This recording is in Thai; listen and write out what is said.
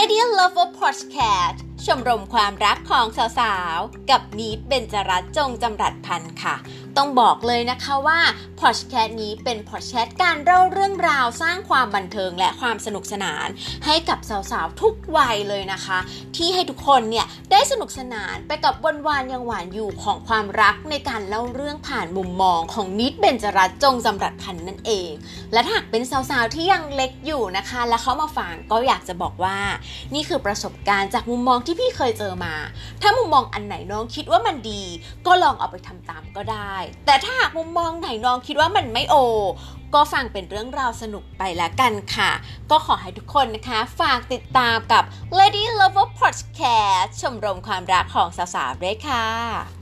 Lady Lover Podcast ชมรมความรักของสาวๆ กับนีดเบนจรัตน์จงจำรัดพันธ์ค่ะ ต้องบอกเลยนะคะว่าพอดแคสต์นี้เป็นพอดแคสต์การเล่าเรื่องราวสร้างความบันเทิงและความสนุกสนาน ให้กับสาวๆทุกวัยเลยนะคะ ที่ให้ทุกคนเนี่ยได้สนุกสนานไปกับวันวานยังหวานอยู่ของความรักในการเล่าเรื่องผ่านมุมมองของนิดเบนจรัตจงจำรัดพันนั่นเอง และถ้าหากเป็นสาวๆที่ยังเล็กอยู่นะคะ แล้วเขามาฟังก็อยากจะบอกว่า นี่คือประสบการณ์จากมุมมองที่พี่เคยเจอมา ถ้ามุมมองอันไหนน้องคิดว่ามันดี ก็ลองเอาไปทำตามก็ได้แต่ถ้าหากมุมมองไหนน้องคิดว่ามันไม่โอ ก็ฟังเป็นเรื่องราวสนุกไปละกันค่ะ ก็ขอให้ทุกคนนะคะ ฝากติดตามกับ Lady Lover Podcast ชมรมความรักของสาวๆด้วยค่ะ